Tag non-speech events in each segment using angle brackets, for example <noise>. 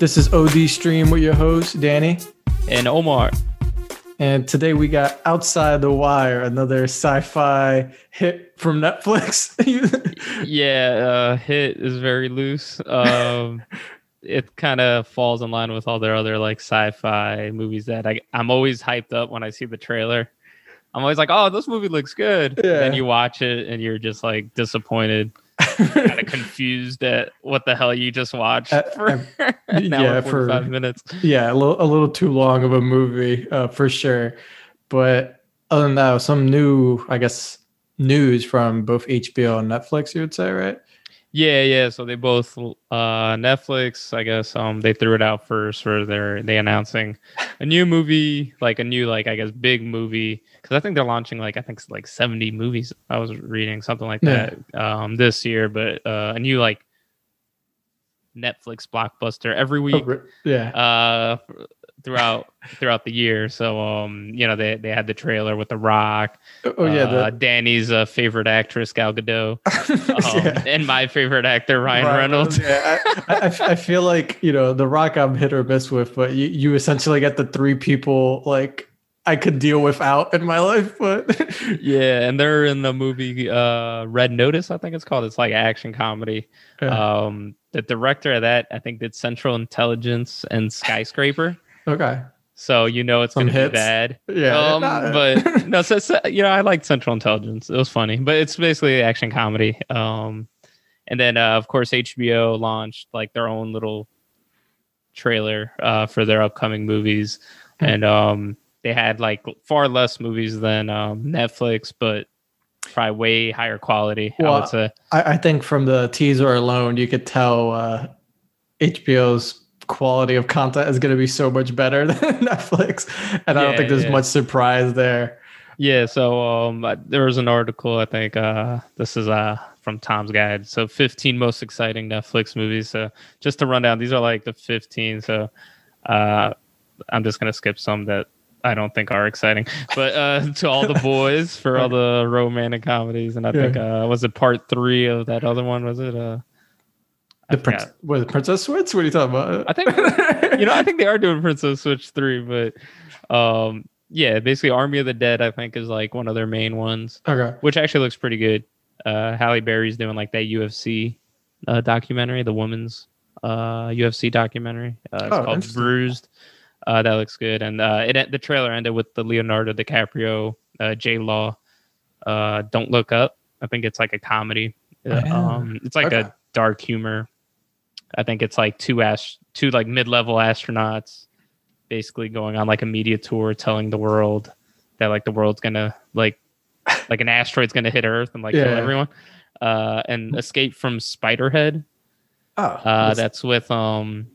This is OD Stream with your host, Danny. And Omar. And today we got Outside the Wire, another sci fi hit from Netflix. <laughs> yeah, uh, hit is very loose. Um, <laughs> it kind of falls in line with all their other like sci fi movies that I, I'm always hyped up when I see the trailer. I'm always like, oh, this movie looks good. Yeah. And you watch it and you're just like disappointed kind of confused at what the hell you just watched uh, for uh, <laughs> yeah, for five minutes. Yeah, a little, a little too long of a movie uh, for sure. But other than that, some new, I guess, news from both HBO and Netflix. You would say, right? Yeah, yeah. So they both uh Netflix, I guess, um they threw it out first for their they announcing a new movie, like a new like I guess big movie cuz I think they're launching like I think like 70 movies. I was reading something like that um this year, but uh a new like Netflix blockbuster every oh, week. Oh, yeah. Uh throughout throughout the year. So um, you know, they they had the trailer with The Rock. Oh yeah, uh, the... Danny's uh, favorite actress Gal Gadot, <laughs> um, yeah. and my favorite actor Ryan, Ryan Reynolds. yeah, I, I, I, feel like you know The Rock I'm hit or miss with, but you you essentially get the three people like. I could deal without in my life, but <laughs> yeah, and they're in the movie uh, Red Notice, I think it's called. It's like action comedy. Yeah. Um, the director of that, I think, did Central Intelligence and Skyscraper. Okay. So you know it's gonna be bad. Yeah. Um, but <laughs> no, so, so, you know I like Central Intelligence. It was funny, but it's basically action comedy. Um, and then uh, of course HBO launched like their own little trailer uh, for their upcoming movies, hmm. and um, they had like far less movies than um, Netflix, but probably way higher quality. Well, I would say. I, I think from the teaser alone, you could tell uh, HBO's quality of content is going to be so much better <laughs> than Netflix, and yeah, I don't think there's yeah. much surprise there. Yeah, so um, there was an article. I think uh, this is uh, from Tom's Guide. So 15 most exciting Netflix movies. So just to run down, these are like the 15. So uh, I'm just gonna skip some that I don't think are exciting. <laughs> But uh, to all the boys for all <laughs> the romantic comedies, and I yeah. think uh, was it part three of that other one? Was it? Uh, the prince, what, the Princess Switch? What are you talking about? I think you know. I think they are doing Princess Switch three, but um, yeah, basically Army of the Dead. I think is like one of their main ones. Okay, which actually looks pretty good. Uh, Halle Berry's doing like that UFC uh, documentary, the woman's uh, UFC documentary. Uh, it's oh, called Bruised. Uh, that looks good, and uh, it the trailer ended with the Leonardo DiCaprio, uh, J Law. Uh, Don't look up. I think it's like a comedy. Oh, um, it's like okay. a dark humor I think it's like two ast- two like mid-level astronauts basically going on like a media tour telling the world that like the world's gonna like <laughs> like an asteroid's gonna hit Earth and like yeah. kill everyone. Uh, and Escape from Spiderhead. Oh, uh, that's with um,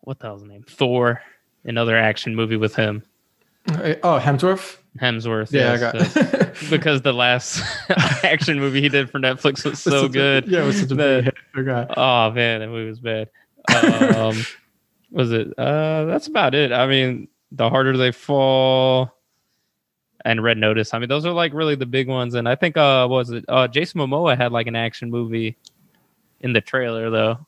what the hell's the name? Thor, another action movie with him. Oh, Hemsworth. Hemsworth. Yeah, yes, I got <laughs> because the last <laughs> action movie he did for Netflix was so good. A, yeah, it was such a big hit. Oh man, that movie was bad. Um, <laughs> was it? Uh, that's about it. I mean, the harder they fall, and Red Notice. I mean, those are like really the big ones. And I think uh, was it? Uh, Jason Momoa had like an action movie in the trailer though.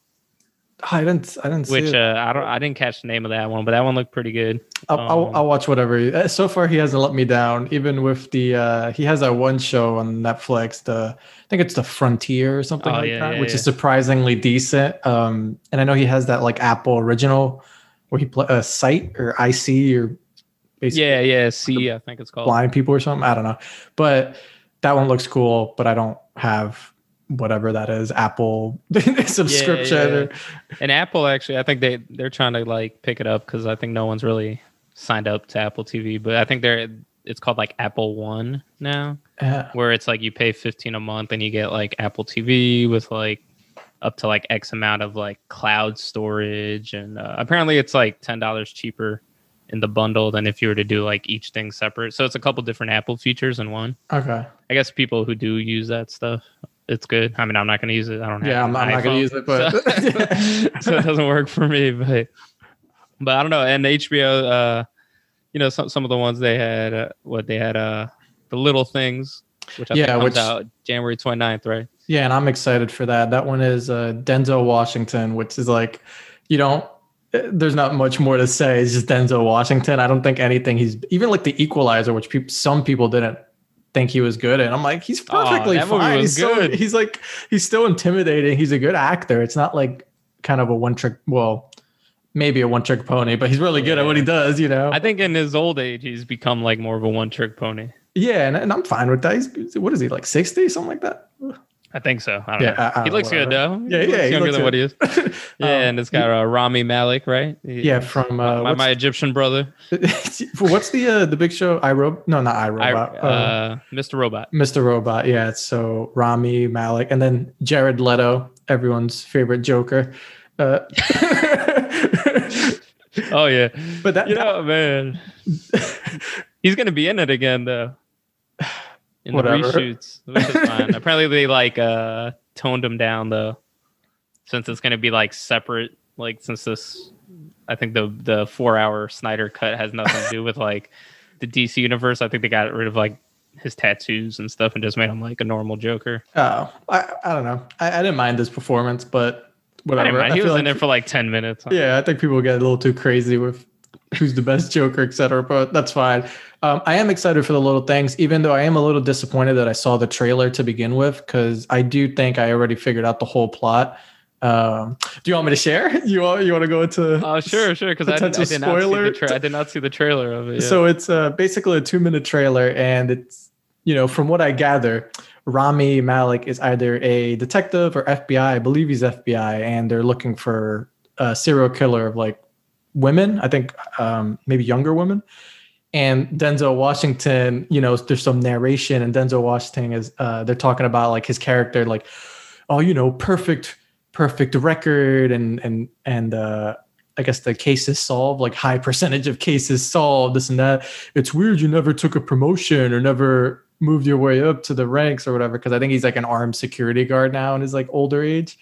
I didn't. I didn't. Which uh, I don't. I didn't catch the name of that one, but that one looked pretty good. I'll, um, I'll, I'll, watch whatever. So far, he hasn't let me down. Even with the uh, he has that one show on Netflix. The I think it's the Frontier or something oh, like yeah, that, yeah, which yeah. is surprisingly decent. Um, and I know he has that like Apple original where he play a uh, site or IC or basically yeah yeah C I think it's called blind people or something. I don't know, but that one looks cool. But I don't have whatever that is apple <laughs> subscription yeah, yeah. Or... and apple actually i think they they're trying to like pick it up because i think no one's really signed up to apple tv but i think they're it's called like apple one now yeah. where it's like you pay 15 a month and you get like apple tv with like up to like x amount of like cloud storage and uh, apparently it's like $10 cheaper in the bundle than if you were to do like each thing separate so it's a couple different apple features in one okay i guess people who do use that stuff it's good. I mean, I'm not going to use it. I don't have. Yeah, I'm, I'm not going to use it, but so, <laughs> <laughs> so, it doesn't work for me. But but I don't know. And HBO, uh, you know, some some of the ones they had, uh, what they had, uh, the little things, which I yeah, think which, out January 29th, right? Yeah, and I'm excited for that. That one is uh, Denzel Washington, which is like, you don't there's not much more to say. It's just Denzel Washington. I don't think anything he's even like the Equalizer, which people, some people didn't think he was good, and I'm like, he's perfectly oh, fine. he's good. So, he's like, he's still intimidating. He's a good actor. It's not like kind of a one trick. Well, maybe a one trick pony, but he's really good yeah. at what he does. You know. I think in his old age, he's become like more of a one trick pony. Yeah, and, and I'm fine with that. He's, what is he like, sixty, something like that? I think so. I yeah, I, I he looks good though. Yeah, he yeah, he younger than good. what he is. <laughs> yeah, um, and it's got uh, Rami Malek, right? yeah, from uh, my, my Egyptian brother. <laughs> what's the uh, the big show? I? No, not I Robot. Uh, uh, Mr. Robot. Mr. Robot. Yeah. So Rami Malek, and then Jared Leto, everyone's favorite Joker. Uh, <laughs> oh yeah, but that you know, man, he's gonna be in it again though in Whatever. the reshoots, which is fine. <laughs> Apparently, they like uh toned them down though, since it's gonna be like separate. Like since this, I think the the four hour Snyder cut has nothing to do with <laughs> like the DC universe. I think they got rid of like his tattoos and stuff and just made him like a normal Joker. Oh, I, I don't know. I, I didn't mind this performance, but whatever. I, I he was like, in there for like ten minutes. Yeah, I think people get a little too crazy with who's the best Joker, etc. But that's fine. Um, I am excited for the little things, even though I am a little disappointed that I saw the trailer to begin with, because I do think I already figured out the whole plot. Um, do you want me to share? <laughs> You want you want to go into? Oh, uh, sure, sure. Because I, I did the tra- I did not see the trailer of it. So it's uh, basically a two minute trailer, and it's you know from what I gather, Rami Malek is either a detective or FBI. I believe he's FBI, and they're looking for a serial killer of like women. I think um, maybe younger women and Denzel Washington, you know, there's some narration, and Denzel Washington is uh, they're talking about like his character, like, oh, you know, perfect, perfect record, and and and uh, I guess the cases solved, like high <laughs> percentage of cases solved, this and that. It's weird you never took a promotion or never moved your way up to the ranks or whatever, because I think he's like an armed security guard now in his like older age.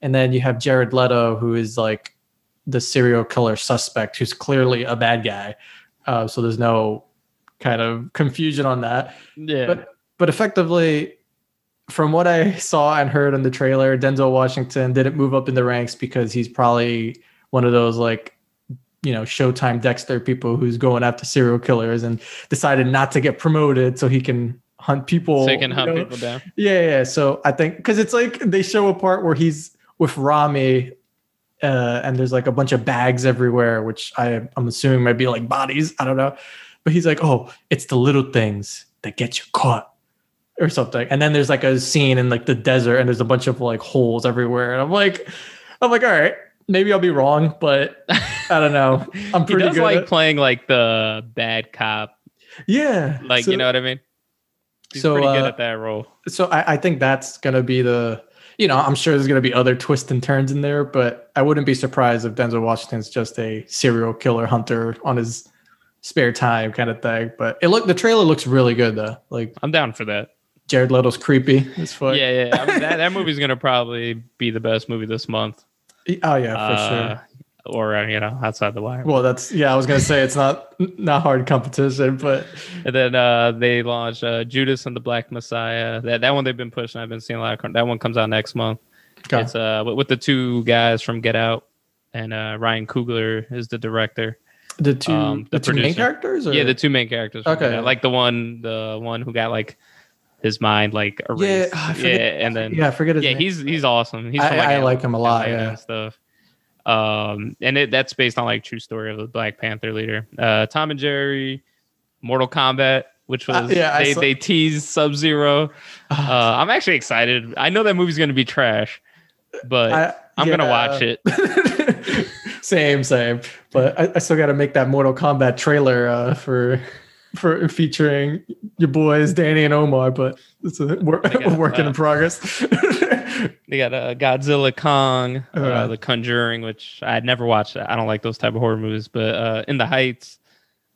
And then you have Jared Leto, who is like the serial killer suspect, who's clearly a bad guy uh, so there's no kind of confusion on that. Yeah. But but effectively, from what I saw and heard in the trailer, Denzel Washington didn't move up in the ranks because he's probably one of those like you know Showtime Dexter people who's going after serial killers and decided not to get promoted so he can hunt people. So he can hunt know? people down. Yeah, yeah. So I think because it's like they show a part where he's with Rami uh, and there's like a bunch of bags everywhere, which I, I'm assuming might be like bodies. I don't know. But he's like, oh, it's the little things that get you caught or something. And then there's like a scene in like the desert and there's a bunch of like holes everywhere. And I'm like, I'm like, all right, maybe I'll be wrong, but I don't know. <laughs> I'm pretty he does good like at- playing like the bad cop. Yeah. Like, so, you know what I mean? He's so, pretty good uh, at that role. So I, I think that's gonna be the you know, I'm sure there's going to be other twists and turns in there, but I wouldn't be surprised if Denzel Washington's just a serial killer hunter on his spare time kind of thing. But it look the trailer looks really good though. Like I'm down for that. Jared Leto's creepy as fuck. Yeah, yeah. I mean, that that <laughs> movie's gonna probably be the best movie this month. Oh yeah, for uh, sure or uh, you know outside the wire. Well, that's yeah. I was gonna say it's not not hard competition, but and then uh, they launched uh, Judas and the Black Messiah. That that one they've been pushing. I've been seeing a lot. Of, that one comes out next month. Okay. It's uh with, with, the two guys from Get Out, and uh, Ryan Coogler is the director. The two um, the, the two main characters. Or? Yeah, the two main characters. Okay, like the one the one who got like his mind like erased. Yeah, yeah, and then yeah, I forget his yeah, name. he's he's awesome. He's I, like, I like him a lot. Yeah, stuff um, and it, that's based on like true story of the Black Panther leader. Uh, Tom and Jerry, Mortal Kombat, which uh, was uh, yeah, they saw- they teased Sub Zero. <laughs> Uh, I'm actually excited. I know that movie's gonna be trash, but I, am yeah. gonna watch it. <laughs> same, same. But I, I still got to make that Mortal Kombat trailer uh, for for featuring your boys Danny and Omar. But it's a, work, a <laughs> work in progress. They got uh, Godzilla Kong, uh, uh, The Conjuring, which I had never watched. I don't like those type of horror movies, but uh, In the Heights,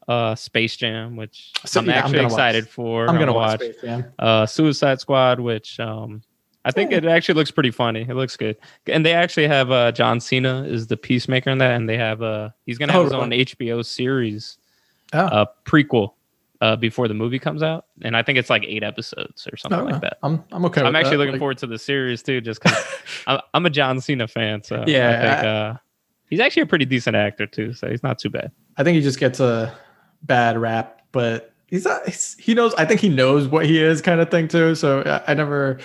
uh, Space Jam, which I'm actually I'm excited watch. for. I'm gonna watch. watch uh, Suicide Squad, which um, I think yeah. it actually looks pretty funny. It looks good, and they actually have uh, John Cena is the peacemaker in that, and they have uh, he's gonna have oh, his own HBO series, oh. uh, prequel uh, before the movie comes out, and I think it's like eight episodes or something like that. I'm I'm okay. So I'm actually that. looking like... forward to the series too, just because <laughs> I'm, I'm, a John Cena fan. So yeah, I think, uh, He's actually a pretty decent actor too, so he's not too bad. I think he just gets a bad rap, but he's not. He's, he knows. I think he knows what he is, kind of thing too. So I, I never.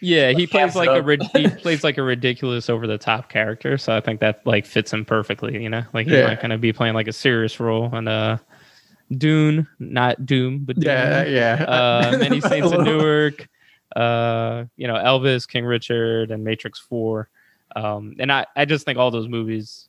Yeah, he <laughs> plays like a he plays like a ridiculous, over the top character. So I think that like fits him perfectly. You know, like he's yeah. not gonna be playing like a serious role and uh. Dune, not Doom, but Dune. yeah, yeah. Uh, <laughs> Many Saints of Newark, uh, you know, Elvis, King Richard, and Matrix Four. Um, and I, I just think all those movies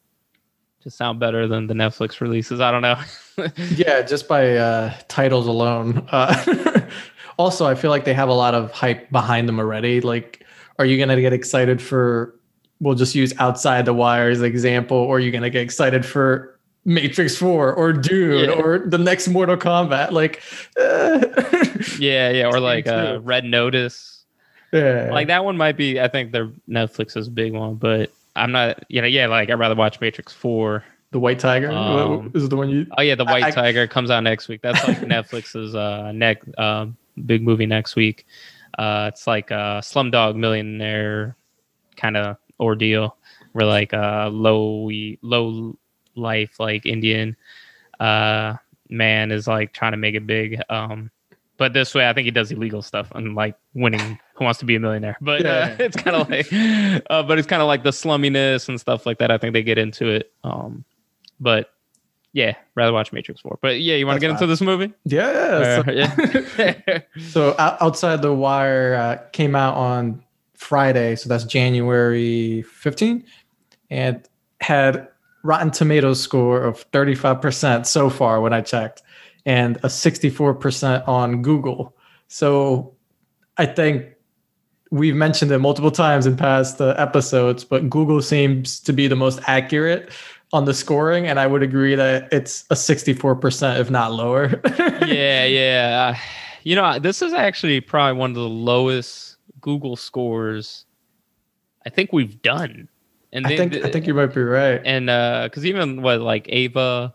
just sound better than the Netflix releases. I don't know. <laughs> yeah, just by uh, titles alone. Uh, <laughs> also, I feel like they have a lot of hype behind them already. Like, are you gonna get excited for? We'll just use Outside the Wire as an example, or are you gonna get excited for Matrix Four or Dune yeah. or the next Mortal Kombat? Like, uh, <laughs> yeah, yeah, or like uh, Red Notice. Yeah. Like that one might be I think their Netflix's big one, but I'm not you know, yeah, like I'd rather watch Matrix Four. The White Tiger um, is the one you Oh yeah, the White I, Tiger comes out next week. That's like <laughs> Netflix's uh next uh, big movie next week. Uh it's like a Slumdog Millionaire kind of ordeal where like uh low low life like Indian uh man is like trying to make it big. Um but this way, I think he does illegal stuff and like winning Who Wants to Be a Millionaire. But yeah. uh, <laughs> it's kind of like, uh, but it's kind of like the slumminess and stuff like that. I think they get into it. Um, but yeah, rather watch Matrix Four. But yeah, you want to get into this movie? Yeah. Uh, so, yeah. so <laughs> outside the wire uh, came out on Friday, so that's January 15, and had Rotten Tomatoes score of 35% so far when I checked and a 64% on Google. So I think we've mentioned it multiple times in past uh, episodes, but Google seems to be the most accurate on the scoring. And I would agree that it's a 64%, if not lower. <laughs> yeah, yeah. Uh, you know, this is actually probably one of the lowest Google scores I think we've done. And I think I think you might be right. And because uh, even what like Ava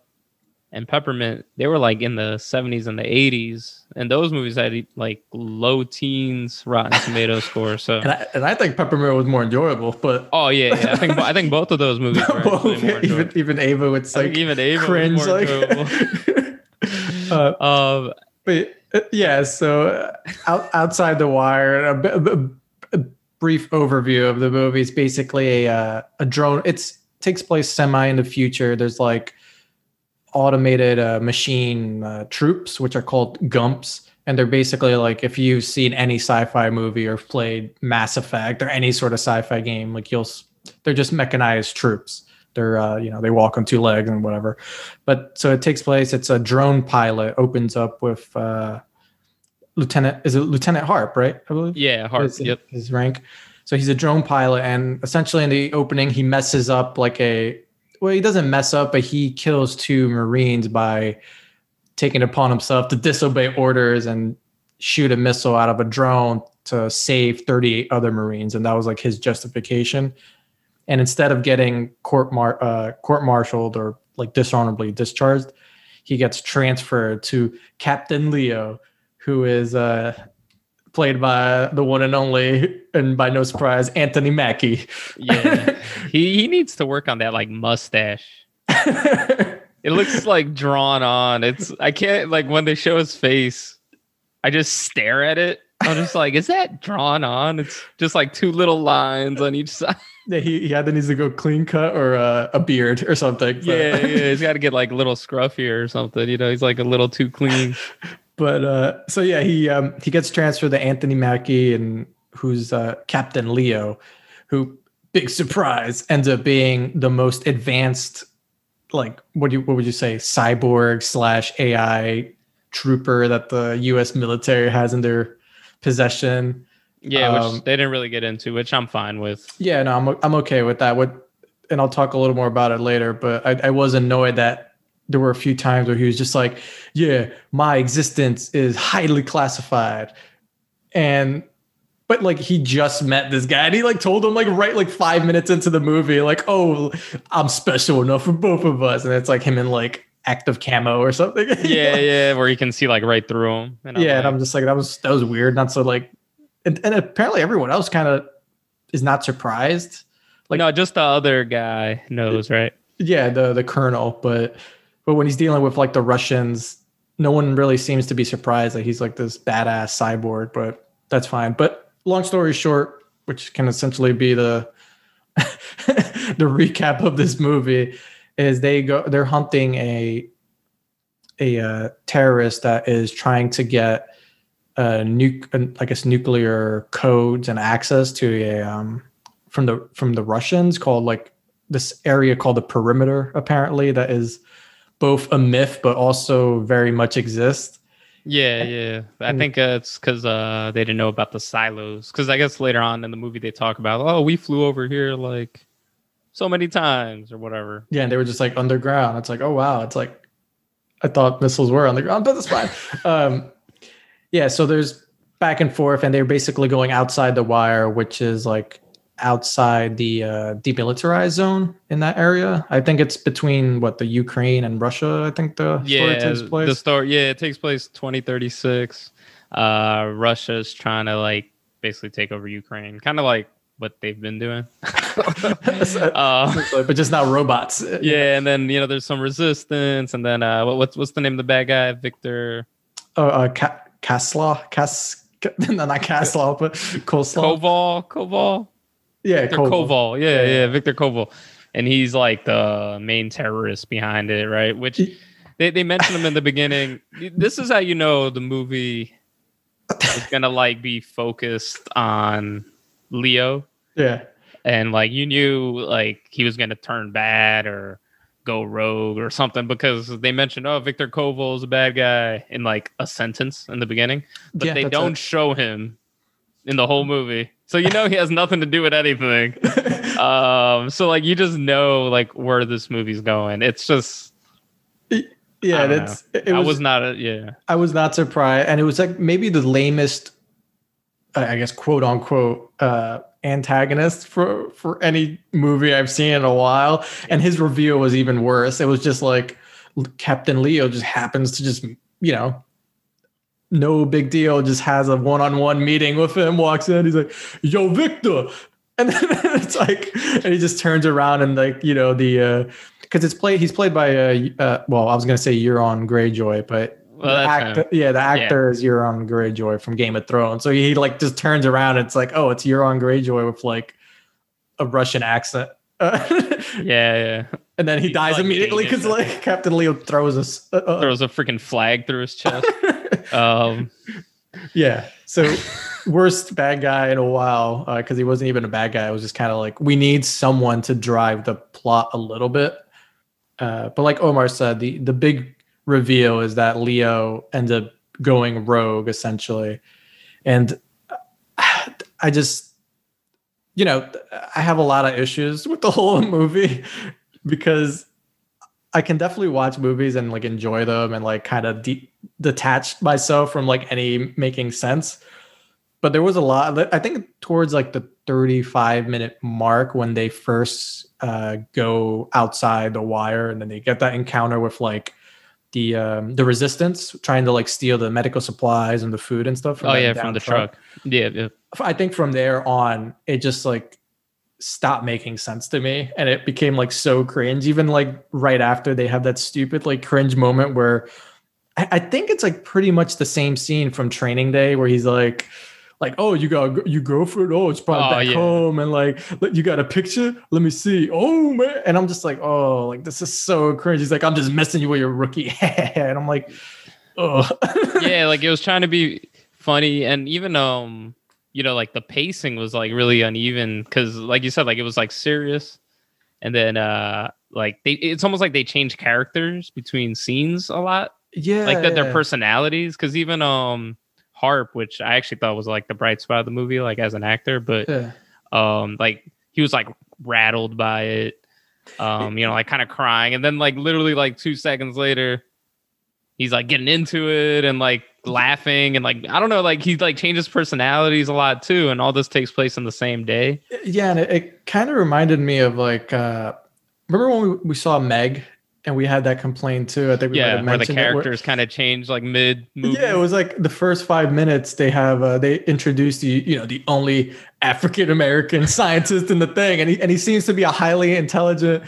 and Peppermint, they were like in the 70s and the 80s, and those movies had like low teens Rotten Tomato <laughs> score. So, and I, and I, think Peppermint was more enjoyable, but oh yeah, yeah. I think I think both of those <laughs> movies were even even Ava would like even Ava cringe like. <laughs> uh, um, but uh, yeah, so uh, out, outside the wire, a, a, a, brief overview of the movie is basically a uh, a drone. It's takes place semi in the future. There's like automated uh, machine uh, troops, which are called Gumps. And they're basically like if you've seen any sci-fi movie or played Mass Effect or any sort of sci-fi game, like you'll, they're just mechanized troops. They're uh, you know they walk on two legs and whatever. But so it takes place. It's a drone pilot opens up with uh, Lieutenant. Is it Lieutenant Harp? Right, I believe. Yeah, Harp. His, yep. His rank. So he's a drone pilot, and essentially in the opening, he messes up like a well, he doesn't mess up, but he kills two Marines by taking upon himself to disobey orders and shoot a missile out of a drone to save 38 other Marines, and that was like his justification. And instead of getting court mar- uh, court martialed or like dishonorably discharged, he gets transferred to Captain Leo, who is uh, played by the one and only, and by no surprise, Anthony Mackie. yeah, <laughs> he he needs to work on that like mustache. <laughs> it looks like drawn on. It's I can't like when they show his face, I just stare at it. I'm just like, is that drawn on? It's just like two little lines on each side. <laughs> Yeah, he, he either needs to go clean cut or uh, a beard or something. Yeah, yeah, he's got to get like a little scruffier or something. You know, he's like a little too clean but uh, so yeah, he um, he gets transferred to Anthony Mackie, and who's uh, Captain Leo, who big surprise ends up being the most advanced, like what do you, what would you say, cyborg slash AI trooper that the U.S. military has in their possession. Yeah, um, which they didn't really get into, which I'm fine with. Yeah, no, I'm I'm okay with that. What, and I'll talk a little more about it later. But I, I was annoyed that there were a few times where he was just like, "Yeah, my existence is highly classified," and but like he just met this guy and he like told him like right like five minutes into the movie like, "Oh, I'm special enough for both of us," and it's like him in like active camo or something. <laughs> yeah, yeah, where you can see like right through him. And yeah, like, and I'm just like that was that was weird. Not so like, and, and apparently everyone else kind of is not surprised. Like, no, just the other guy knows, right? Yeah, the the colonel, but but when he's dealing with like the Russians, no one really seems to be surprised that he's like this badass cyborg. But that's fine. But long story short, which can essentially be the <laughs> the recap of this movie, is they go they're hunting a a uh, terrorist that is trying to get uh, nuke, I guess nuclear codes and access to a um, from the from the Russians called like this area called the perimeter apparently that is both a myth but also very much exist. Yeah, yeah. I think uh, it's because uh, they didn't know about the silos. Because I guess later on in the movie they talk about, oh, we flew over here like so many times or whatever. Yeah, and they were just like underground. It's like, oh wow, it's like I thought missiles were on the ground, but that's fine. <laughs> um, yeah, so there's back and forth, and they're basically going outside the wire, which is like outside the uh, demilitarized zone in that area. I think it's between what the Ukraine and Russia. I think the yeah, story takes place. The story, yeah, it takes place 2036. Uh, Russia's trying to like basically take over Ukraine, kind of like what they've been doing. <laughs> uh, <laughs> but just not robots. Yeah, and then you know there's some resistance, and then uh, what, what's what's the name of the bad guy? Victor. Oh, uh, Ka- Kasla, Kas, <laughs> no, not Kasla, but Coleslaw. Koval, Koval. Yeah, Victor Koval. Koval. Yeah, yeah, Victor Koval, and he's like the main terrorist behind it, right? Which they they mentioned him in the beginning. This is how you know the movie is gonna like be focused on Leo yeah. And like you knew like he was gonna turn bad or go rogue or something because they mentioned oh Victor Koval is a bad guy in like a sentence in the beginning, but yeah, they don't show him in the whole movie. So you know he has nothing to do with anything. <laughs> um, so like you just know like where this movie's going. It's just yeah, that's it was, I was not a, yeah. I was not surprised, and it was like maybe the lamest, I guess quote unquote, uh, antagonist for for any movie I've seen in a while. And his reveal was even worse. It was just like Captain Leo just happens to just you know no big deal. Just has a one on one meeting with him. Walks in. He's like, "Yo, Victor," and then <laughs> it's like, and he just turns around and like you know the. Uh, because it's played, he's played by uh, uh, well, I was gonna say Euron Greyjoy, but well, the actor, yeah, the actor yeah. is Euron Greyjoy from Game of Thrones. So he like just turns around. And it's like, oh, it's Euron Greyjoy with like a Russian accent. <laughs> yeah, yeah. And then he He's dies like immediately because like Captain Leo throws a uh, uh, throws a freaking flag through his chest. <laughs> um, yeah. So worst bad guy in a while because uh, he wasn't even a bad guy. It was just kind of like we need someone to drive the plot a little bit. Uh, but like Omar said, the the big reveal is that Leo ends up going rogue essentially. And I just, you know, I have a lot of issues with the whole <laughs> movie because I can definitely watch movies and like enjoy them and like kind of de- detach myself from like any making sense. But there was a lot. I think towards like the 35 minute mark when they first uh, go outside the wire and then they get that encounter with like the um, the resistance trying to like steal the medical supplies and the food and stuff. oh yeah, from the truck. truck. Yeah, yeah. I think from there on, it just like stopped making sense to me, and it became like so cringe. Even like right after they have that stupid like cringe moment where I, I think it's like pretty much the same scene from Training Day where he's like like, oh, you got you go for it Oh, it's probably oh, back yeah. home, and like, you got a picture? Let me see. Oh man, and I'm just like, oh, like this is so cringe. He's like, I'm just messing you with your rookie, <laughs> and I'm like, oh, <laughs> yeah, like it was trying to be funny, and even um, you know, like the pacing was like really uneven because, like you said, like it was like serious, and then uh, like they, it's almost like they change characters between scenes a lot. Yeah, like that their personalities, because even um Harp, which I actually thought was like the bright spot of the movie, like as an actor, but yeah. um, like he was like rattled by it, um, you know, like kind of crying, and then like literally like two seconds later, he's like getting into it and like laughing and like I don't know, like he like changes personalities a lot too, and all this takes place in the same day. Yeah, and it, it kind of reminded me of like uh remember when we, we saw Meg and we had that complaint too. I think we yeah, where the characters kind of change like mid. Yeah, it was like the first five minutes they have uh, they introduced the you know the only African American <laughs> scientist in the thing, and he and he seems to be a highly intelligent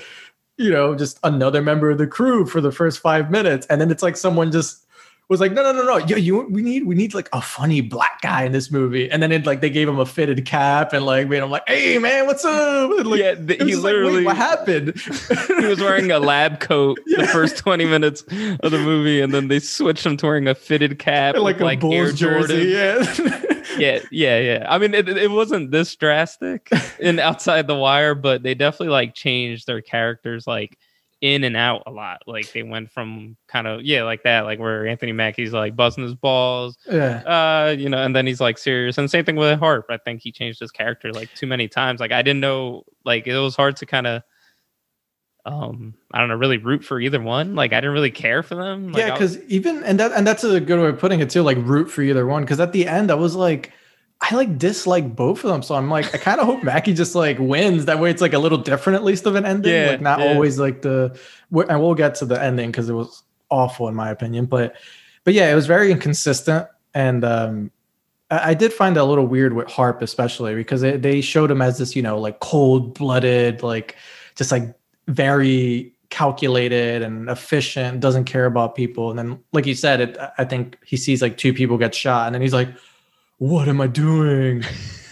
you know, just another member of the crew for the first five minutes, and then it's like someone just was like, no, no, no, no, yo, you, we need, we need like a funny black guy in this movie, and then it like they gave him a fitted cap and like made him like, hey man, what's up? And, like, yeah, the, he literally, like, what happened? <laughs> he was wearing a lab coat yeah. the first twenty minutes of the movie, and then they switched him to wearing a fitted cap, and, like with, a like Bulls Air jersey, yeah. <laughs> yeah, yeah, yeah. I mean, it, it wasn't this drastic in <laughs> Outside the Wire, but they definitely like changed their characters like in and out a lot. Like they went from kind of yeah, like that, like where Anthony Mackie's like buzzing his balls, yeah, uh, you know, and then he's like serious. And same thing with Harp. I think he changed his character like too many times. Like I didn't know, like it was hard to kind of um i don't know really root for either one? Like i didn't really care for them. Like, yeah because even and that and that's a good way of putting it too like root for either one. Because at the end i was like i like dislike both of them. So i'm like i kind of hope <laughs> mackie just like wins. That way it's like a little different at least of an ending. Yeah, like not yeah. always like the and we'll get to the ending because it was awful in my opinion but but yeah it was very inconsistent. And um I, I did find that a little weird with harp especially because they, they showed him as this you know like cold-blooded like just like very calculated and efficient, doesn't care about people. And then, like you said, it, I think he sees like two people get shot, and then he's like, "What am I doing?"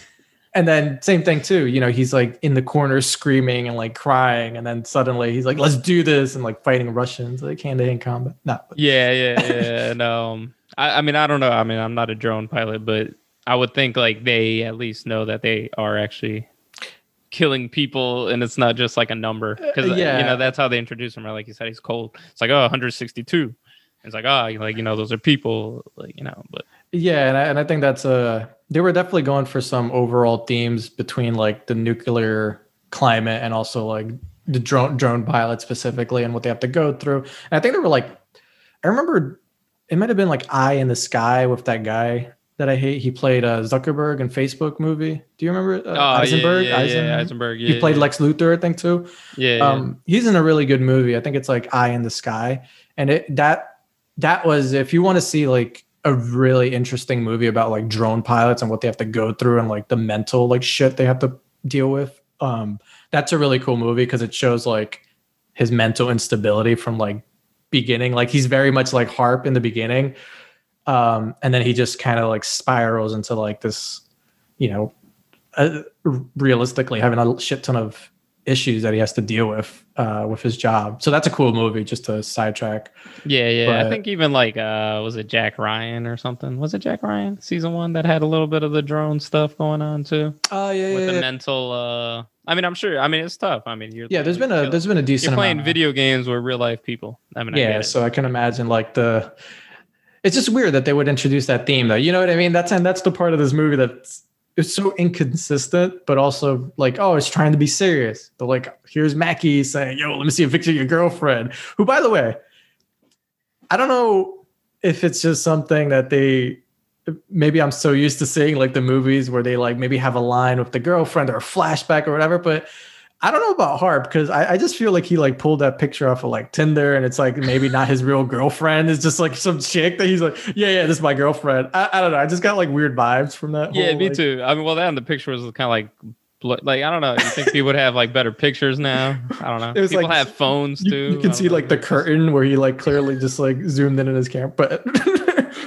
<laughs> and then same thing too. You know, he's like in the corner screaming and like crying, and then suddenly he's like, "Let's do this!" and like fighting Russians like hand to hand combat. No, yeah, yeah, yeah. no, um, I, I mean, I don't know. I mean, I'm not a drone pilot, but I would think like they at least know that they are actually killing people and it's not just like a number. Because uh, yeah. you know that's how they introduce him right? Like you said he's cold. It's like oh 162 it's like oh like you know those are people like you know but yeah and I, and I think that's uh they were definitely going for some overall themes between like the nuclear climate and also like the drone drone pilot specifically and what they have to go through. And i think they were like i remember it might have been like eye in the sky with that guy that I hate. He played uh, Zuckerberg in Facebook movie. Do you remember uh, oh, Eisenberg? Yeah, yeah, Eisen? yeah, Eisenberg. Yeah, he played Lex Luthor, I think, too. Yeah, um, he's in a really good movie. I think it's like Eye in the Sky, and it that that was if you want to see like a really interesting movie about like drone pilots and what they have to go through and like the mental like shit they have to deal with. Um, that's a really cool movie because it shows like his mental instability from like beginning. Like he's very much like Harp in the beginning um, and then he just kind of like spirals into like this, you know, uh, realistically having a shit ton of issues that he has to deal with uh, with his job. So that's a cool movie. Just to sidetrack. Yeah, yeah. But, I think even like uh, was it Jack Ryan or something? Was it Jack Ryan season one that had a little bit of the drone stuff going on too? Oh uh, yeah, with yeah, the mental. Uh, I mean, I'm sure. I mean, it's tough. I mean, you're yeah. There's been a there's been a decent. You're playing amount. video games with real life people. I mean, yeah. I so I can imagine like the it's just weird that they would introduce that theme though. You know what I mean? That's and that's the part of this movie that's it's so inconsistent, but also like, oh, it's trying to be serious. But like, here's Mackie saying, "Yo, let me see a picture of your girlfriend." Who, by the way, I don't know if it's just something that they maybe I'm so used to seeing like the movies where they like maybe have a line with the girlfriend or a flashback or whatever, but I don't know about Harp because I, I, just feel like he like pulled that picture off of like Tinder and it's like maybe not his real girlfriend. It's just like some chick that he's like, yeah, yeah, this is my girlfriend. I, I don't know. I just got like weird vibes from that. Yeah, whole, me like... too. I mean, well, that and the picture was kind of like like I don't know. You think people would have like better pictures now? I don't know. <laughs> It was people like, have phones too. You, you can see know. like the curtain where he like clearly just like zoomed in in his camera, but <laughs>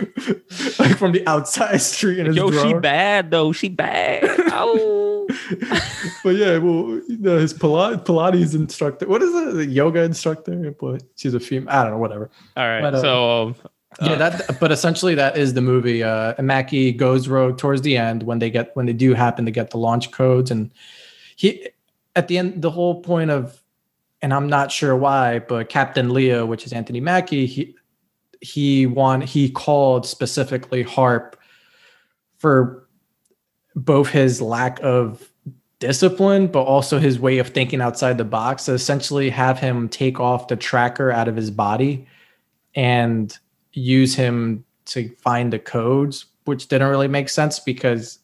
<laughs> like from the outside <laughs> street. His Yo, drawer. she bad though. She bad. Oh. <laughs> but yeah, well, you know, his Pilates, Pilates instructor. What is it? The yoga instructor? But she's a female. I don't know. Whatever. All right. But, uh, so. Um, yeah, that. But essentially, that is the movie. Uh, Mackie goes rogue towards the end when they get when they do happen to get the launch codes, and he at the end the whole point of, and I'm not sure why, but Captain Leo, which is Anthony Mackie, he he won he called specifically harp for both his lack of discipline but also his way of thinking outside the box. To essentially have him take off the tracker out of his body and use him to find the codes which didn't really make sense because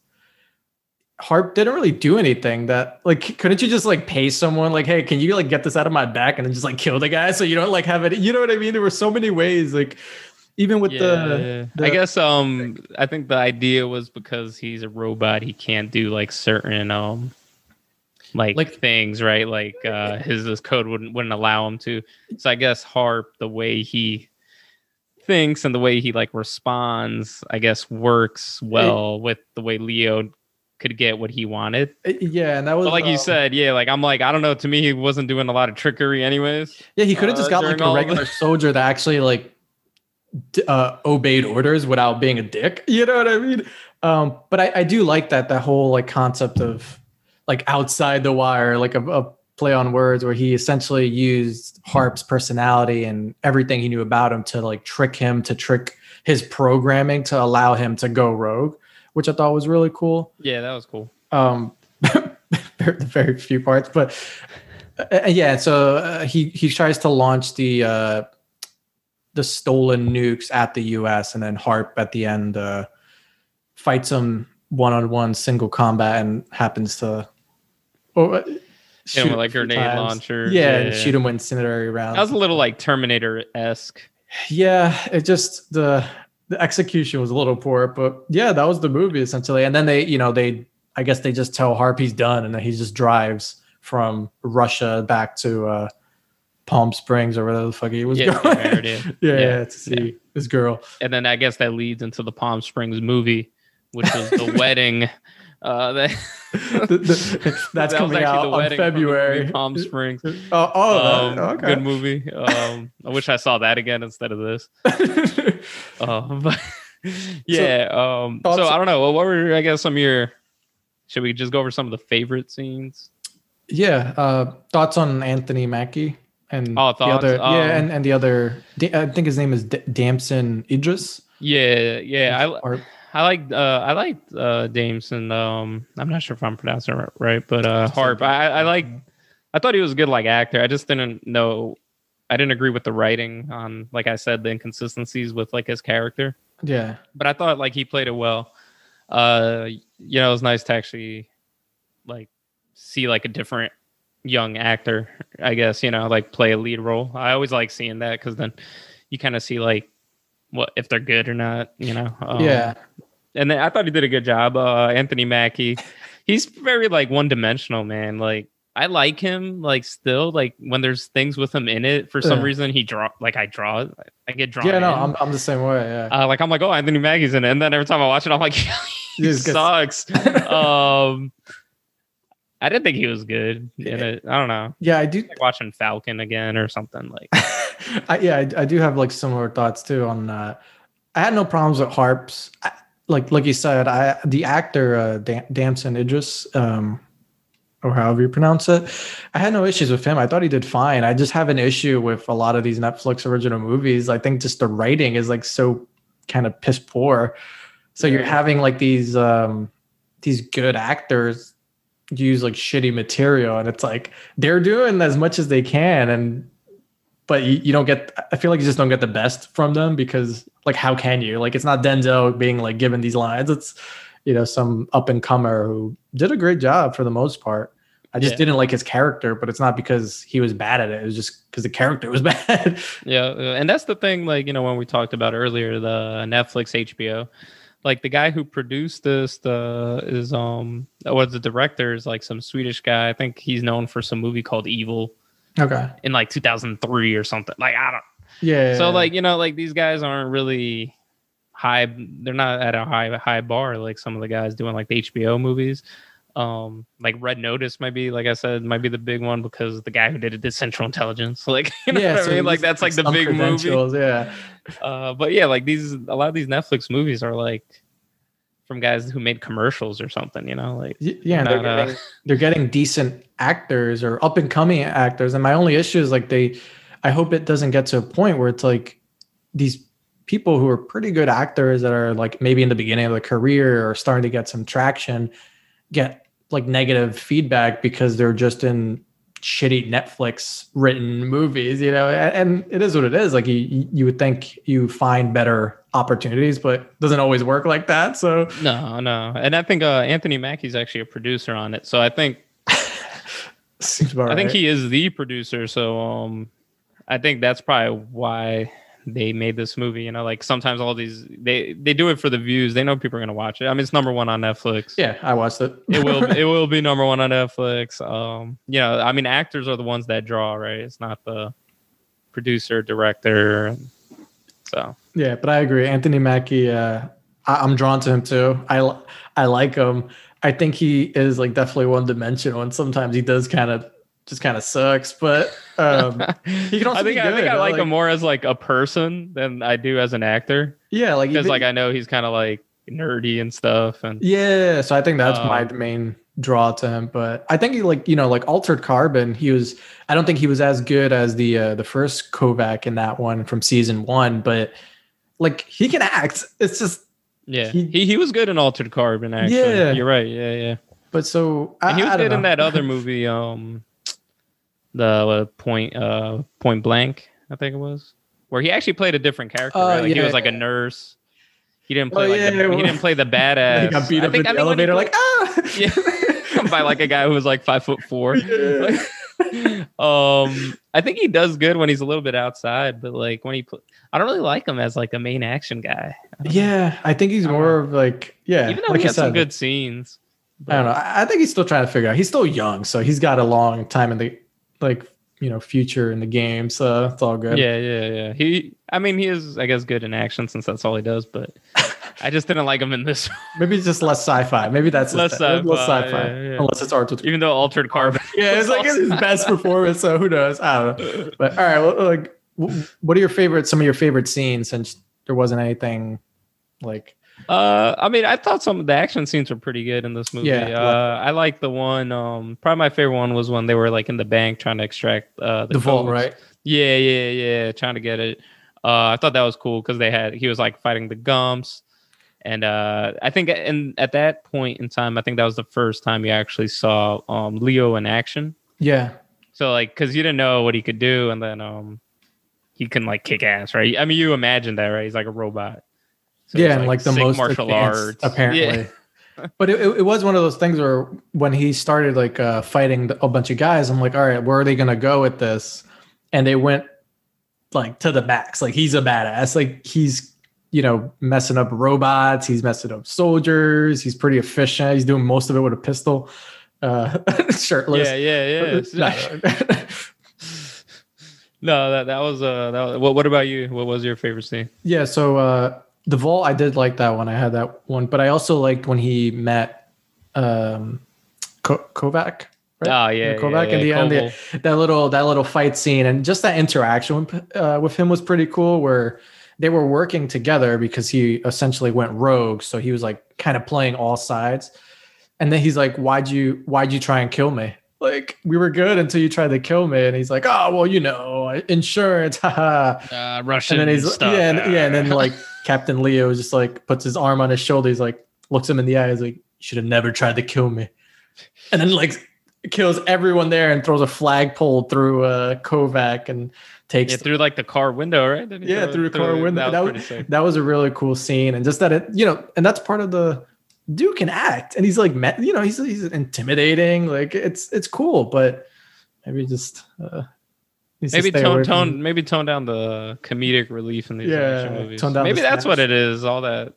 Harp didn't really do anything that like couldn't you just like pay someone like hey can you like get this out of my back and then just like kill the guy so you don't like have it you know what I mean there were so many ways like even with yeah, the, the, I guess um I think the idea was because he's a robot he can't do like certain um like, like things, right? Like uh, his his code wouldn't wouldn't allow him to. So I guess Harp, the way he thinks and the way he like responds, I guess works well it, with the way Leo could get what he wanted. Yeah, and that was but like um, you said, yeah, like I'm like I don't know. To me, he wasn't doing a lot of trickery, anyways. Yeah, he could have uh, just got like a regular <laughs> soldier that actually like uh, obeyed orders without being a dick. <laughs> You know what I mean? Um, but I, I do like that that whole like concept of like outside the wire, like a, a play on words where he essentially used Harp's personality and everything he knew about him to like trick him to trick his programming to allow him to go rogue, which I thought was really cool. Yeah, that was cool. Um, <laughs> very, very few parts, but uh, yeah. So uh, he he tries to launch the uh, the stolen nukes at the U.S. and then Harp at the end uh, fights him one on one single combat and happens to. Oh, uh, shoot him with like grenade times. launcher. Yeah, yeah, and shoot him with incendiary rounds. That was a little like Terminator esque. Yeah, it just the the execution was a little poor, but yeah, that was the movie essentially. And then they, you know, they I guess they just tell Harp he's done, and then he just drives from Russia back to uh, Palm Springs or whatever the fuck he was yeah, going. Married, yeah. <laughs> yeah, yeah, to see yeah. this girl. And then I guess that leads into the Palm Springs movie, which was the <laughs> wedding. Uh, that, <laughs> the, the, <laughs> that's that coming out on February. Palm Springs. <laughs> Oh, oh um, okay. Good movie. Um, I wish I saw that again instead of this. uh, but yeah. So, um, so I don't know. What were I guess some of your? Should we just go over some of the favorite scenes? Yeah. Uh, thoughts on Anthony Mackie? and oh, the other um, yeah, and, and the other I think his name is D- Damson Idris. Yeah, yeah, I I like uh, I like uh, Damson. Um, I'm not sure if I'm pronouncing it right, but uh, Harp. I, I like. I thought he was a good like actor. I just didn't know. I didn't agree with the writing on, like I said, the inconsistencies with like his character. Yeah, but I thought like he played it well. Uh, you know, it was nice to actually like see like a different young actor, I guess, you know, like play a lead role. I always like seeing that because then you kind of see like what if they're good or not, you know. Um, yeah. And then I thought he did a good job. Uh, Anthony Mackie, he's very like one dimensional, man. Like I like him, like still, like when there's things with him in it. For some yeah. reason, he draw like I draw, I get drawn. Yeah, no, in. I'm, I'm the same way. Yeah. Uh, like I'm like, oh, Anthony Mackie's in it, and then every time I watch it, I'm like, <laughs> he sucks. <laughs> um, I didn't think he was good in it. I don't know. Yeah, I do like watching Falcon again or something like. <laughs> I, yeah, I, I, do have like similar thoughts too on that. I had no problems with harps. I, like like you said, I the actor uh, Damson Idris, um, or however you pronounce it, I had no issues with him. I thought he did fine. I just have an issue with a lot of these Netflix original movies. I think just the writing is like so kind of piss poor. So yeah. you're having like these um, these good actors use like shitty material and it's like they're doing as much as they can and but you, you don't get i feel like you just don't get the best from them because like how can you? Like it's not denzel being like given these lines. It's you know some up and comer who did a great job for the most part. I just yeah. didn't like his character but it's not because he was bad at it. It was just because the character was <laughs> bad. Yeah and that's the thing like you know when we talked about earlier the netflix hbo like the guy who produced this the is um or the director is like some swedish guy. I think he's known for some movie called evil okay. in like 2003 or something. Like i don't yeah so like you know like these guys aren't really high they're not at a high high bar like some of the guys doing like the hbo movies um like red notice might be like i said might be the big one because the guy who did it did central intelligence <laughs> like you know yeah, what so i mean like that's like the big movie. yeah. <laughs> Uh but yeah like these a lot of these netflix movies are like from guys who made commercials or something you know like yeah they're, uh, getting, they're getting decent actors or up and coming actors and my only issue is like they i hope it doesn't get to a point where it's like these people who are pretty good actors that are like maybe in the beginning of their career or starting to get some traction get like negative feedback because they're just in shitty Netflix written movies, you know, and it is what it is. Like you, you would think you find better opportunities, but it doesn't always work like that. So no, no. And I think uh, Anthony Mackie's actually a producer on it. So I think, <laughs> Seems about I right. think he is the producer. So um, I think that's probably why they made this movie. You know, like sometimes all these they they do it for the views. They know people are gonna watch it. I mean, it's number one on Netflix. Yeah, I watched it. it will <laughs> it will be number one on Netflix. Um, you know, I mean, actors are the ones that draw, right? It's not the producer, director. So yeah, but I agree. Anthony Mackie, uh, I, am drawn to him too. I I like him. I think he is like definitely one dimensional, and sometimes he does kind of just kind of sucks. But um, he can <laughs> also I think, I, think I like, like, him more as like a person than I do as an actor. Yeah, like because like I know he's kind of like nerdy and stuff, and yeah. So I think that's um, my main draw to him. But I think he like you know like Altered Carbon. He was. I don't think he was as good as the uh, the first Kovac in that one from season one, but like he can act. It's just yeah. He he, he was good in Altered Carbon. Actually, yeah, you're right. Yeah, yeah. But so and he was good know. in that other <laughs> movie. Um, the uh, point uh point blank. I think it was where he actually played a different character. Uh, right? like yeah. He was like a nurse. He didn't play oh, like yeah, the, he didn't play the badass. <laughs> He got beat up I think, in the elevator like ah <laughs> yeah by like a guy who was like five foot four. <laughs> Yeah. um, I think he does good when he's a little bit outside, but like when he, put, I don't really like him as like a main action guy. I yeah, I think he's more of like yeah, even though like he has some good scenes. But. I don't know. I think he's still trying to figure out. He's still young, so he's got a long time in the like you know future in the game. So it's all good. Yeah, yeah, yeah. He, I mean, he is I guess good in action since that's all he does, but. <laughs> I just didn't like him in this. Maybe it's just less sci-fi. Maybe that's less sci-fi. Less sci-fi. Yeah, yeah. Unless it's art. Even though Altered Carbon. <laughs> yeah, it's like his best performance. So who knows? I don't know. But all right, well, like, what are your favorite? Some of your favorite scenes, since there wasn't anything like. Uh, I mean, I thought some of the action scenes were pretty good in this movie. Yeah, uh, I like the one. Um, probably my favorite one was when they were like in the bank trying to extract uh the, the vault, right? Yeah, yeah, yeah, trying to get it. Uh, I thought that was cool because they had he was like fighting the Gumps. And uh, I think in, at that point in time, I think that was the first time you actually saw um, Leo in action. Yeah. So like, because you didn't know what he could do, and then um, he can like kick ass, right? I mean, you imagine that, right? He's like a robot. So yeah, and like, like the most martial arts, <laughs> apparently. Yeah. <laughs> but it, it was one of those things where when he started like uh, fighting a bunch of guys, I'm like, all right, where are they gonna go with this? And they went like to the max. Like he's a badass. Like he's you know, messing up robots. He's messing up soldiers. He's pretty efficient. He's doing most of it with a pistol, uh, <laughs> shirtless. Yeah, yeah, yeah. no, that that was uh, that was, what. What about you? What was your favorite scene? Yeah, so uh, the vault. I did like that one. I had that one, but I also liked when he met um, Ko- Kovac. Right? Oh yeah, Kovac yeah, yeah, in the end. The, that little that little fight scene and just that interaction with, uh, with him was pretty cool. Where they were working together because he essentially went rogue. So he was like kind of playing all sides. And then he's like, Why'd you why'd you try and kill me? Like we were good until you tried to kill me. And he's like, Oh, well, you know, insurance, <laughs> uh, Russian. And then he's stuff. yeah, and, yeah, and then like <laughs> Captain Leo just like puts his arm on his shoulder. He's like, looks him in the eye. He's like, You should have never tried to kill me. And then like kills everyone there and throws a flagpole through uh Kovac and takes yeah, through like the car window, right? Yeah, through the car window. That was, that was, that was a really cool scene, and just that it, you know, and that's part of the Duke can act, and he's like, you know, he's he's intimidating. Like it's it's cool, but maybe just uh, maybe tone tone maybe tone down the comedic relief in these yeah, action movies. maybe that's what it is. All that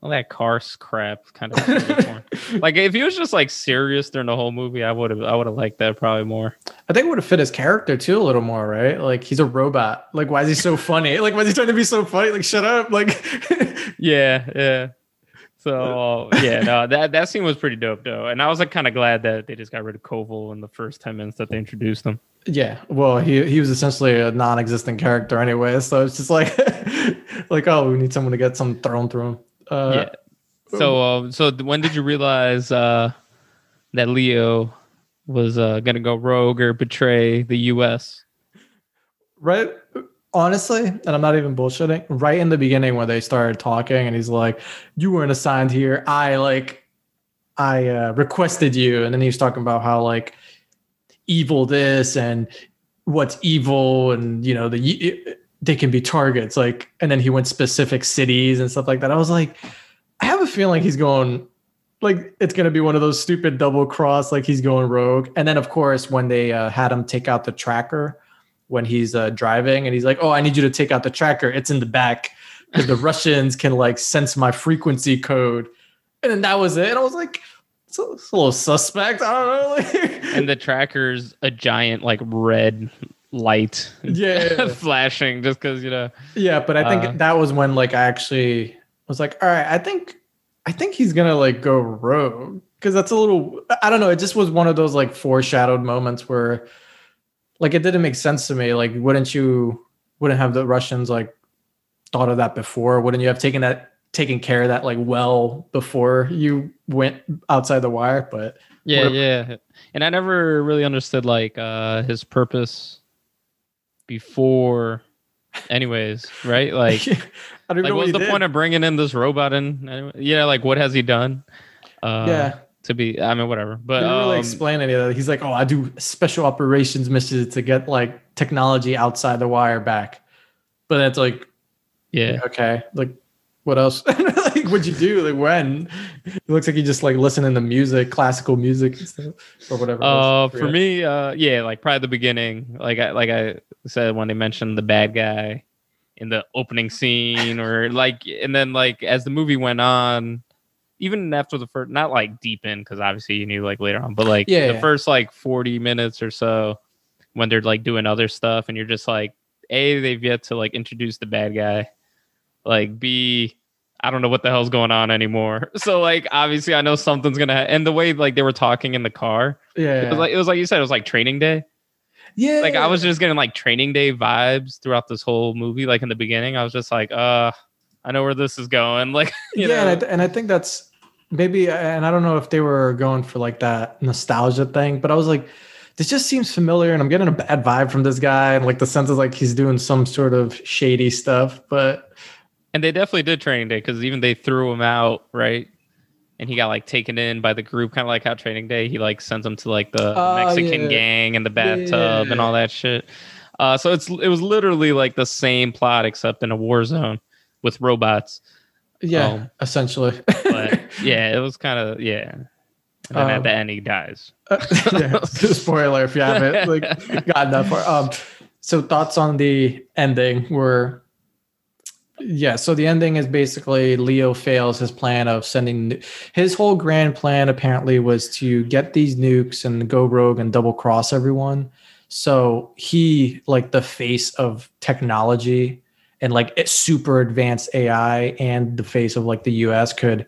all that car crap kind of <laughs> like if he was just like serious during the whole movie i would have i would have liked that probably more. I think it would have fit his character too a little more right? Like he's a robot. Like why is he so funny? Like why is he trying to be so funny? Like shut up. Like <laughs> yeah yeah so <laughs> yeah no that that scene was pretty dope though and i was like kind of glad that they just got rid of koval in the first 10 minutes that they introduced him yeah well he he was essentially a non-existent character anyway so it's just like <laughs> like oh we need someone to get some thrown through him uh, yeah. So, uh, so when did you realize uh, that Leo was uh, gonna go rogue or betray the U.S.? Right. Honestly, and I'm not even bullshitting. Right in the beginning, when they started talking, and he's like, "You weren't assigned here. I like, I uh, requested you," and then he was talking about how like evil this and what's evil, and you know the they can be targets like and then he went specific cities and stuff like that i was like i have a feeling he's going like it's going to be one of those stupid double cross like he's going rogue and then of course when they uh, had him take out the tracker when he's uh, driving and he's like, "Oh, I need you to take out the tracker. It's in the back because the Russians can like sense my frequency code." And then that was it. And I was like, "It's a, it's a little suspect. I don't know." <laughs> and the tracker's a giant like red light, yeah, <laughs> flashing just because you know. Yeah, but I think uh, that was when like I actually was like, "All right, I think." I think he's gonna like go rogue because that's a little I don't know. It just was one of those like foreshadowed moments where like it didn't make sense to me. Like, wouldn't you wouldn't have the Russians like thought of that before? Wouldn't you have taken that taken care of that like well before you went outside the wire? But yeah, whatever. yeah. And I never really understood like uh his purpose before anyways, right? <laughs> Like, like what's the did. point of bringing in this robot and anyway? yeah, like what has he done? Uh, yeah, to be. I mean, whatever. But didn't really um, explain any of that. He's like, oh, I do special operations missions to get like technology outside the wire back. But that's like, yeah, okay, like what else? <laughs> like, what'd you do? Like when? It looks like you just like listening to music, classical music, or whatever. Uh, for me, uh, yeah, like probably the beginning. Like I, like I said when they mentioned the bad guy in the opening scene, or like, and then like as the movie went on, even after the first, not like deep in, because obviously you knew like later on, but like yeah, the yeah. first like 40 minutes or so when they're like doing other stuff and you're just like, A, they've yet to like introduce the bad guy. Like, B, I don't know what the hell's going on anymore. <laughs> So like obviously I know something's gonna and the way like they were talking in the car. Yeah. It was like it was like you said, it was like training day. Yeah. Like I was just getting like training day vibes throughout this whole movie. Like in the beginning, I was just like, uh, I know where this is going. <laughs> Like, yeah, and I, and I, think that's maybe and i don't know if they were going for like that nostalgia thing but i was like this just seems familiar and i'm getting a bad vibe from this guy and like the sense is like he's doing some sort of shady stuff but and they definitely did training day because even they threw him out right and he got like taken in by the group kind of like how training day he like sends him to like the uh, mexican yeah. gang and the bathtub yeah. and all that shit uh, so it's it was literally like the same plot except in a war zone with robots yeah, um, essentially. Yeah, it was kind of yeah. And then um, at the end, he dies. Uh, <laughs> yeah, spoiler if you haven't like gotten that far. Um, so thoughts on the ending were yeah so the ending is basically leo fails his plan of sending his whole grand plan apparently was to get these nukes and go rogue and double cross everyone so he like the face of technology and like super advanced AI and the face of like the US could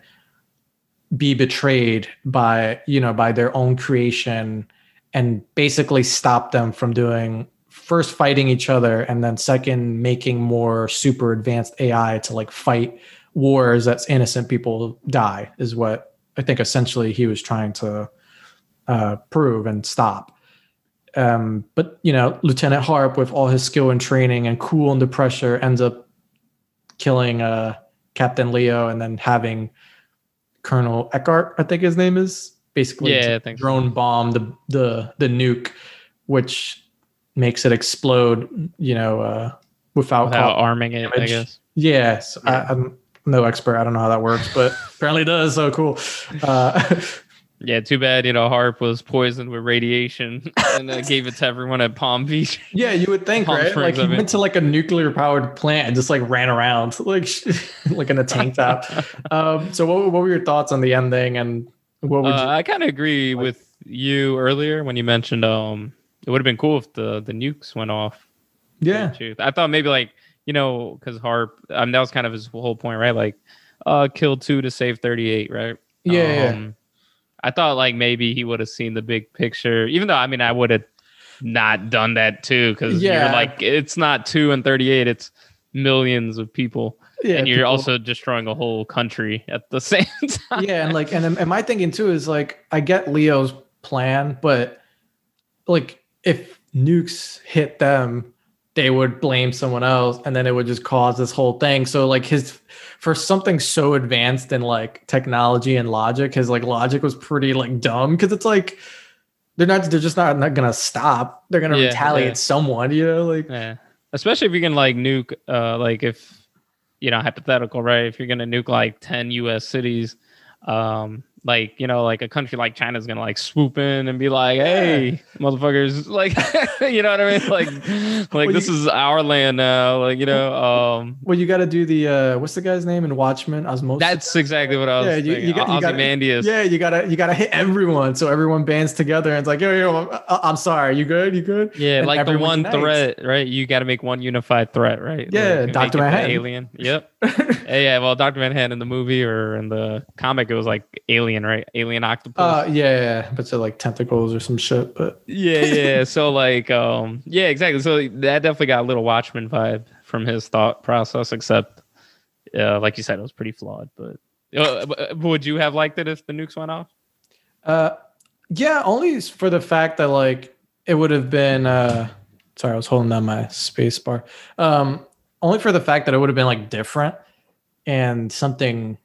be betrayed by, you know, by their own creation and basically stop them from doing first fighting each other and then second making more super advanced AI to like fight wars that's innocent people die is what I think essentially he was trying to uh, prove and stop. Um, but you know, Lieutenant Harp, with all his skill and training and cool under pressure, ends up killing uh, Captain Leo and then having Colonel Eckhart, I think his name is, basically yeah, drone so. bomb the the the nuke, which makes it explode. You know, uh, without, without arming it. I guess. Yes, yeah. I, am no expert. I don't know how that works, but <laughs> apparently it does. So cool. Uh, <laughs> Yeah, too bad, you know, Harp was poisoned with radiation <laughs> and uh, gave it to everyone at Palm Beach. Yeah, you would think, Palm right? Springs, like he went to like a nuclear powered plant and just like ran around <laughs> like <laughs> like in a tank top. um, so what, what were your thoughts on the ending and what would uh, you I kind of agree like, with you earlier when you mentioned um it would have been cool if the the nukes went off. Yeah. I thought maybe like, you know, cuz Harp I mean, that was kind of his whole point, right? Like uh kill 2 to save 38, right? Yeah. Um, yeah I thought like maybe he would have seen the big picture, even though I mean I would have not done that too because yeah. you're like it's not two and thirty eight, it's millions of people. Yeah, and you're people. also destroying a whole country at the <laughs> same time. Yeah, and like and and my thinking too is like I get Leo's plan, but like if nukes hit them, they would blame someone else and then it would just cause this whole thing. So like his for something so advanced in like technology and logic, his like logic was pretty like dumb because it's like they're not they're just not not gonna stop. They're gonna yeah, retaliate yeah. someone, you know, like yeah. Especially if you can like nuke uh like if you know hypothetical, right? If you're gonna nuke like 10 US cities, um like you know like a country like china's gonna like swoop in and be like hey motherfuckers <laughs> like <laughs> you know what i mean? Like <laughs> like well, this you, is our land now like you know um well you got to do the uh what's the guy's name in watchmen? Osmosis? That's exactly what i was yeah you, you, got, you gotta, yeah you gotta you gotta hit everyone so everyone bands together and it's like yo yo i'm sorry you good? You good? Yeah and like the one unites. threat right? You got to make one unified threat right? Yeah like, dr manhattan. alien. Yep. Yeah well dr manhattan in the movie or in the comic it was like alien alien, right? Alien octopus. Uh, yeah, yeah, but so like tentacles or some shit. But <laughs> yeah, yeah. so like, um, yeah, exactly. So that definitely got a little Watchmen vibe from his thought process. Except, uh, like you said, it was pretty flawed. But uh, uh, would you have liked it if the nukes went off? Uh, yeah, only for the fact that like it would have been. Uh, sorry, I was holding down my space bar. Um, only for the fact that it would have been like different and something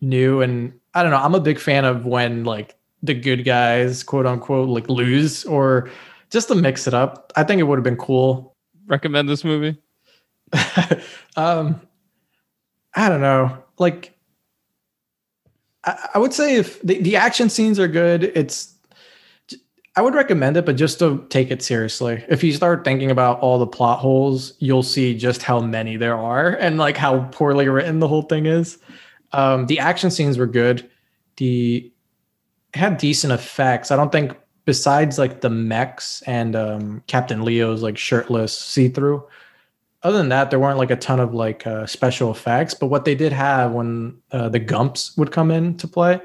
new and I don't know. I'm a big fan of when like the good guys, quote unquote, like lose or just to mix it up. I think it would have been cool. Recommend this movie? <laughs> um, I don't know. Like, I, I would say if the, the action scenes are good, it's I would recommend it, but just to take it seriously. If you start thinking about all the plot holes, you'll see just how many there are and like how poorly written the whole thing is. Um, the action scenes were good. The had decent effects. I don't think besides like the mechs and um, Captain Leo's like shirtless see through. Other than that, there weren't like a ton of like uh, special effects. But what they did have when uh, the Gumps would come in to play,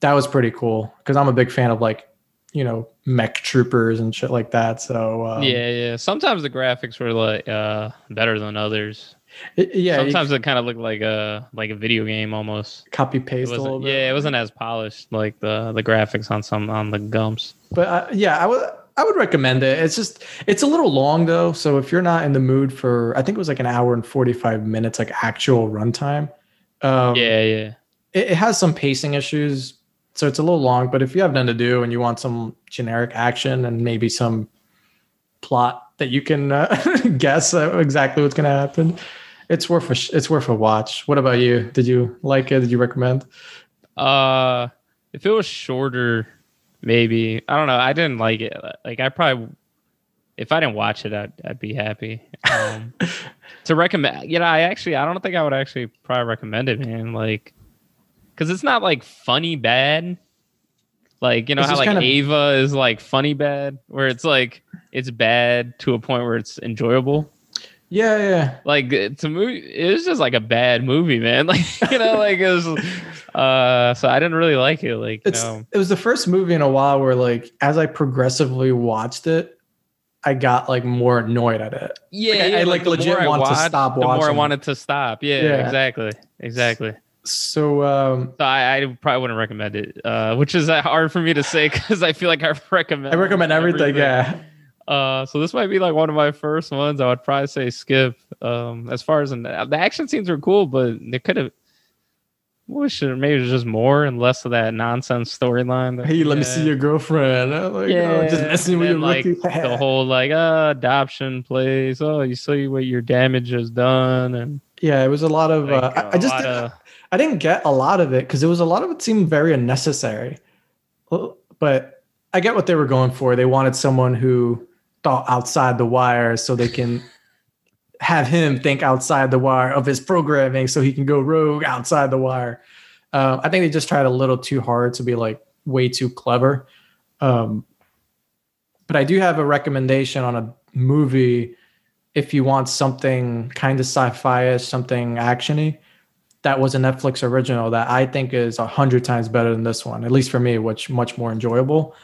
that was pretty cool. Because I'm a big fan of like you know mech troopers and shit like that. So um, yeah, yeah. Sometimes the graphics were like uh, better than others. It, yeah. Sometimes it kind of looked like a like a video game almost. Copy paste a little bit. Yeah, it wasn't as polished like the the graphics on some on the gumps. But uh, yeah, I would I would recommend it. It's just it's a little long though, so if you're not in the mood for I think it was like an hour and 45 minutes like actual runtime. Um, yeah, yeah. It, it has some pacing issues, so it's a little long, but if you have nothing to do and you want some generic action and maybe some plot that you can uh, <laughs> guess exactly what's going to happen, it's worth a it's worth a watch. What about you? Did you like it? Did you recommend? Uh, if it was shorter, maybe I don't know. I didn't like it. Like I probably, if I didn't watch it, I'd I'd be happy. Um, <laughs> to recommend, you know, I actually I don't think I would actually probably recommend it, man. Like, because it's not like funny bad. Like you know it's how like kind of... Ava is like funny bad, where it's like it's bad to a point where it's enjoyable. Yeah, yeah. Like it's a movie. It was just like a bad movie, man. <laughs> Like you know, like it was. Uh, so I didn't really like it. Like it's, know. it was the first movie in a while where like as I progressively watched it, I got like more annoyed at it. Yeah, like, I, I like legit wanted watched, to stop watching. The more I wanted to stop. Yeah, yeah. exactly, exactly. So, um, so I, I, probably wouldn't recommend it, uh, which is hard for me to say <laughs> because I feel like I recommend. I recommend everything. everything. Yeah. Uh, so this might be like one of my first ones. I would probably say skip. Um, as far as the, the action scenes are cool, but they could have wish it maybe it was just more and less of that nonsense storyline. Hey, let me see your girlfriend. Like, yeah, oh, just messing with your like the whole like uh, adoption place. Oh, you see what your damage has done, and yeah, it was a lot of. Like, uh, I, I just did, of, I didn't get a lot of it because it was a lot of it seemed very unnecessary. But I get what they were going for. They wanted someone who thought outside the wire so they can have him think outside the wire of his programming so he can go rogue outside the wire. Uh, I think they just tried a little too hard to be like way too clever. Um, but I do have a recommendation on a movie if you want something kind of sci-fi ish, something actiony. That was a Netflix original that I think is a hundred times better than this one, at least for me, which much more enjoyable.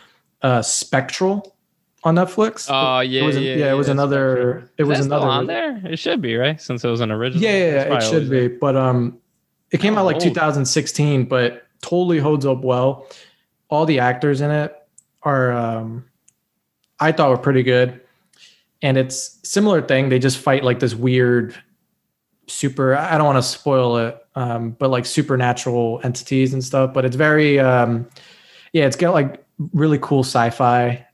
Uh, Spectral on Netflix. Oh yeah, it was, yeah, yeah, It was another. It was another on there. It should be right since it was an original. Yeah, yeah, it should be. But um, it came out like old. 2016, but totally holds up well. All the actors in it are, um, I thought were pretty good, and it's similar thing. They just fight like this weird, super. I don't want to spoil it, um, but like supernatural entities and stuff. But it's very, um, yeah, it's got like really cool sci-fi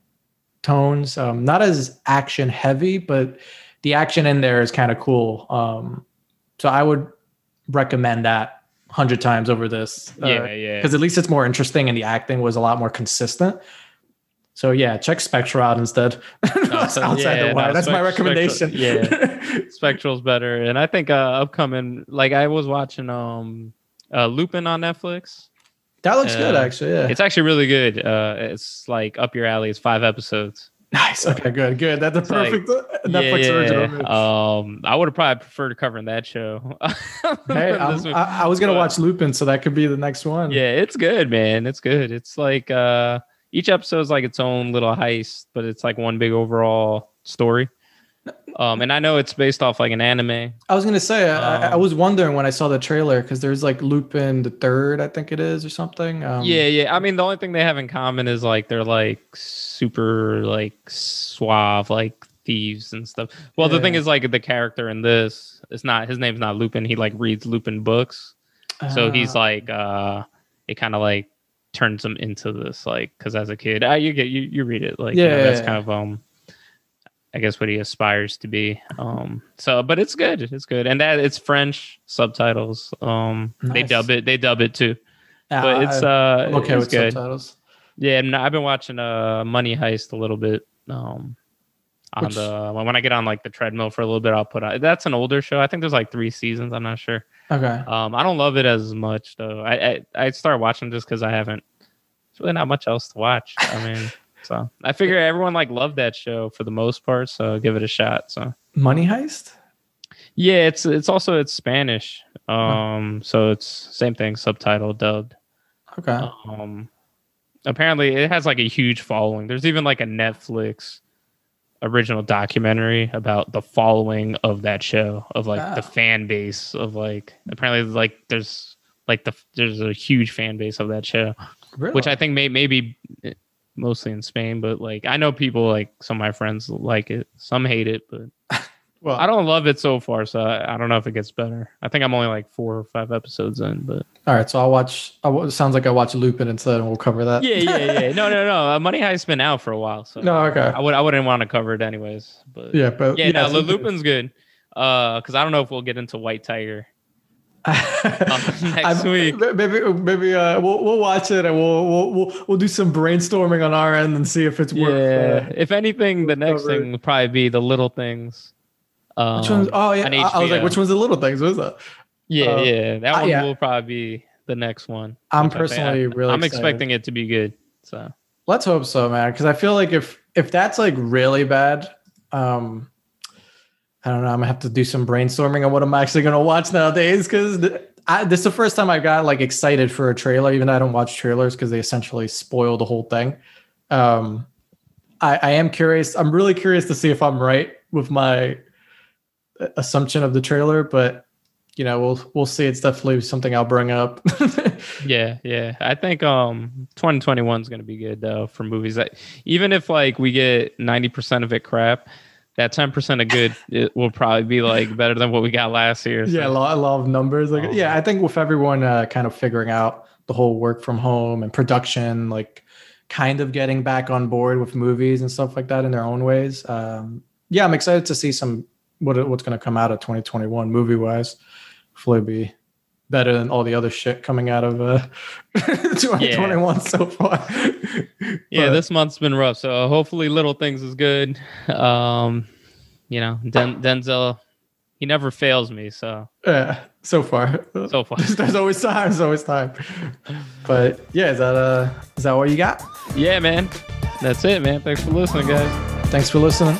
tones. Um, not as action heavy, but the action in there is kind of cool. Um, so I would recommend that hundred times over this. Uh, yeah, yeah. Because at least it's more interesting, and the acting was a lot more consistent. So yeah, check Spectral out instead. No, outside yeah, the wire. No, That's my recommendation. Spectral, yeah, <laughs> Spectral's better, and I think uh, upcoming. Like I was watching um, uh, Lupin on Netflix. That looks uh, good, actually. Yeah, it's actually really good. Uh, it's like up your alley. It's five episodes. Nice. Okay, good, good. That's a perfect like, uh, Netflix yeah, original. Um, I would have probably preferred covering that show. <laughs> hey, I, I was gonna but, watch Lupin, so that could be the next one. Yeah, it's good, man. It's good. It's like uh each episode is like its own little heist, but it's like one big overall story. Um, and I know it's based off like an anime. I was gonna say, um, I, I, um, was wondering when I saw the trailer because there's like Lupin the Third, I think it is, or something. Um, yeah, yeah. I mean, the only thing they have in common is like they're like super like suave, like thieves and stuff. Well, yeah. the thing is, like the character in this, it's not his name's not Lupin. He like reads Lupin books, so he's ah. like, uh, it kind of like turns him into this like because as a kid uh, you get you, you read it like yeah, you know, that's kind of um i guess what he aspires to be um so but it's good it's good and that it's french subtitles um nice. they dub it they dub it too yeah, but it's uh okay it's with good. subtitles yeah and i've been watching uh money heist a little bit um on Which, the when I get on like the treadmill for a little bit, I'll put on. That's an older show. I think there's like three seasons. I'm not sure. Okay. Um, I don't love it as much though. I I, I started watching just because I haven't. There's really not much else to watch. I mean, so I figure everyone like loved that show for the most part. So give it a shot. So Money Heist. Yeah, it's it's also it's Spanish. Um, huh. so it's same thing, subtitle dubbed. Okay. Um, apparently it has like a huge following. There's even like a Netflix original documentary about the following of that show of like the fan base of like apparently like there's like the there's a huge fan base of that show really? which i think may maybe mostly in spain but like i know people like some of my friends like it some hate it but <laughs> Well, I don't love it so far, so I, I, don't know if it gets better. I think I'm only like four or five episodes in, but all right. So I'll watch. it sounds like I watch Lupin instead, and we'll cover that. Yeah, yeah, yeah. <laughs> No, no, no. Uh, Money Heist's been out for a while, so no, okay. I would, I wouldn't want to cover it anyways. But yeah, but yeah, yeah no, Lupin's good. Uh, because I don't know if we'll get into White Tiger. <laughs> um, <laughs> next week. Maybe maybe uh, we'll we'll watch it and we'll we'll we'll, we'll do some brainstorming on our end and see if it's worth. Yeah. Uh, if anything, the next thing will probably be the little things. Um, which one's? Oh yeah, I, I, was like, which one's the little things? What is that? Yeah, uh, yeah, that one yeah. will probably be the next one. I'm personally I, really. I'm excited. expecting it to be good. So let's hope so, man. Because I feel like if if that's like really bad, um, I don't know. I'm gonna have to do some brainstorming on what I'm actually gonna watch nowadays. Because this is the first time I got like excited for a trailer, even though I don't watch trailers because they essentially spoil the whole thing. Um, I, I am curious. I'm really curious to see if I'm right with my assumption of the trailer, but you know, we'll we'll see. It's definitely something I'll bring up. <laughs> yeah, yeah. I think um 2021 is going to be good though for movies. That even if like we get 90% of it crap, that 10% of good it will probably be like better than what we got last year. So. Yeah, a lot, a lot of numbers. Like, oh. yeah, I think with everyone uh, kind of figuring out the whole work from home and production, like kind of getting back on board with movies and stuff like that in their own ways. Um, yeah, I'm excited to see some what what's going to come out of 2021 movie wise. Hopefully, be better than all the other shit coming out of uh, <laughs> 2021 yeah. so far. <laughs> yeah, this month's been rough. So hopefully, Little Things is good. Um, you know, Den- Denzel, he never fails me. So yeah, so far, so far, <laughs> there's always time. There's always time. But yeah, is that uh, is that what you got? Yeah, man. That's it, man. Thanks for listening, guys. Thanks for listening.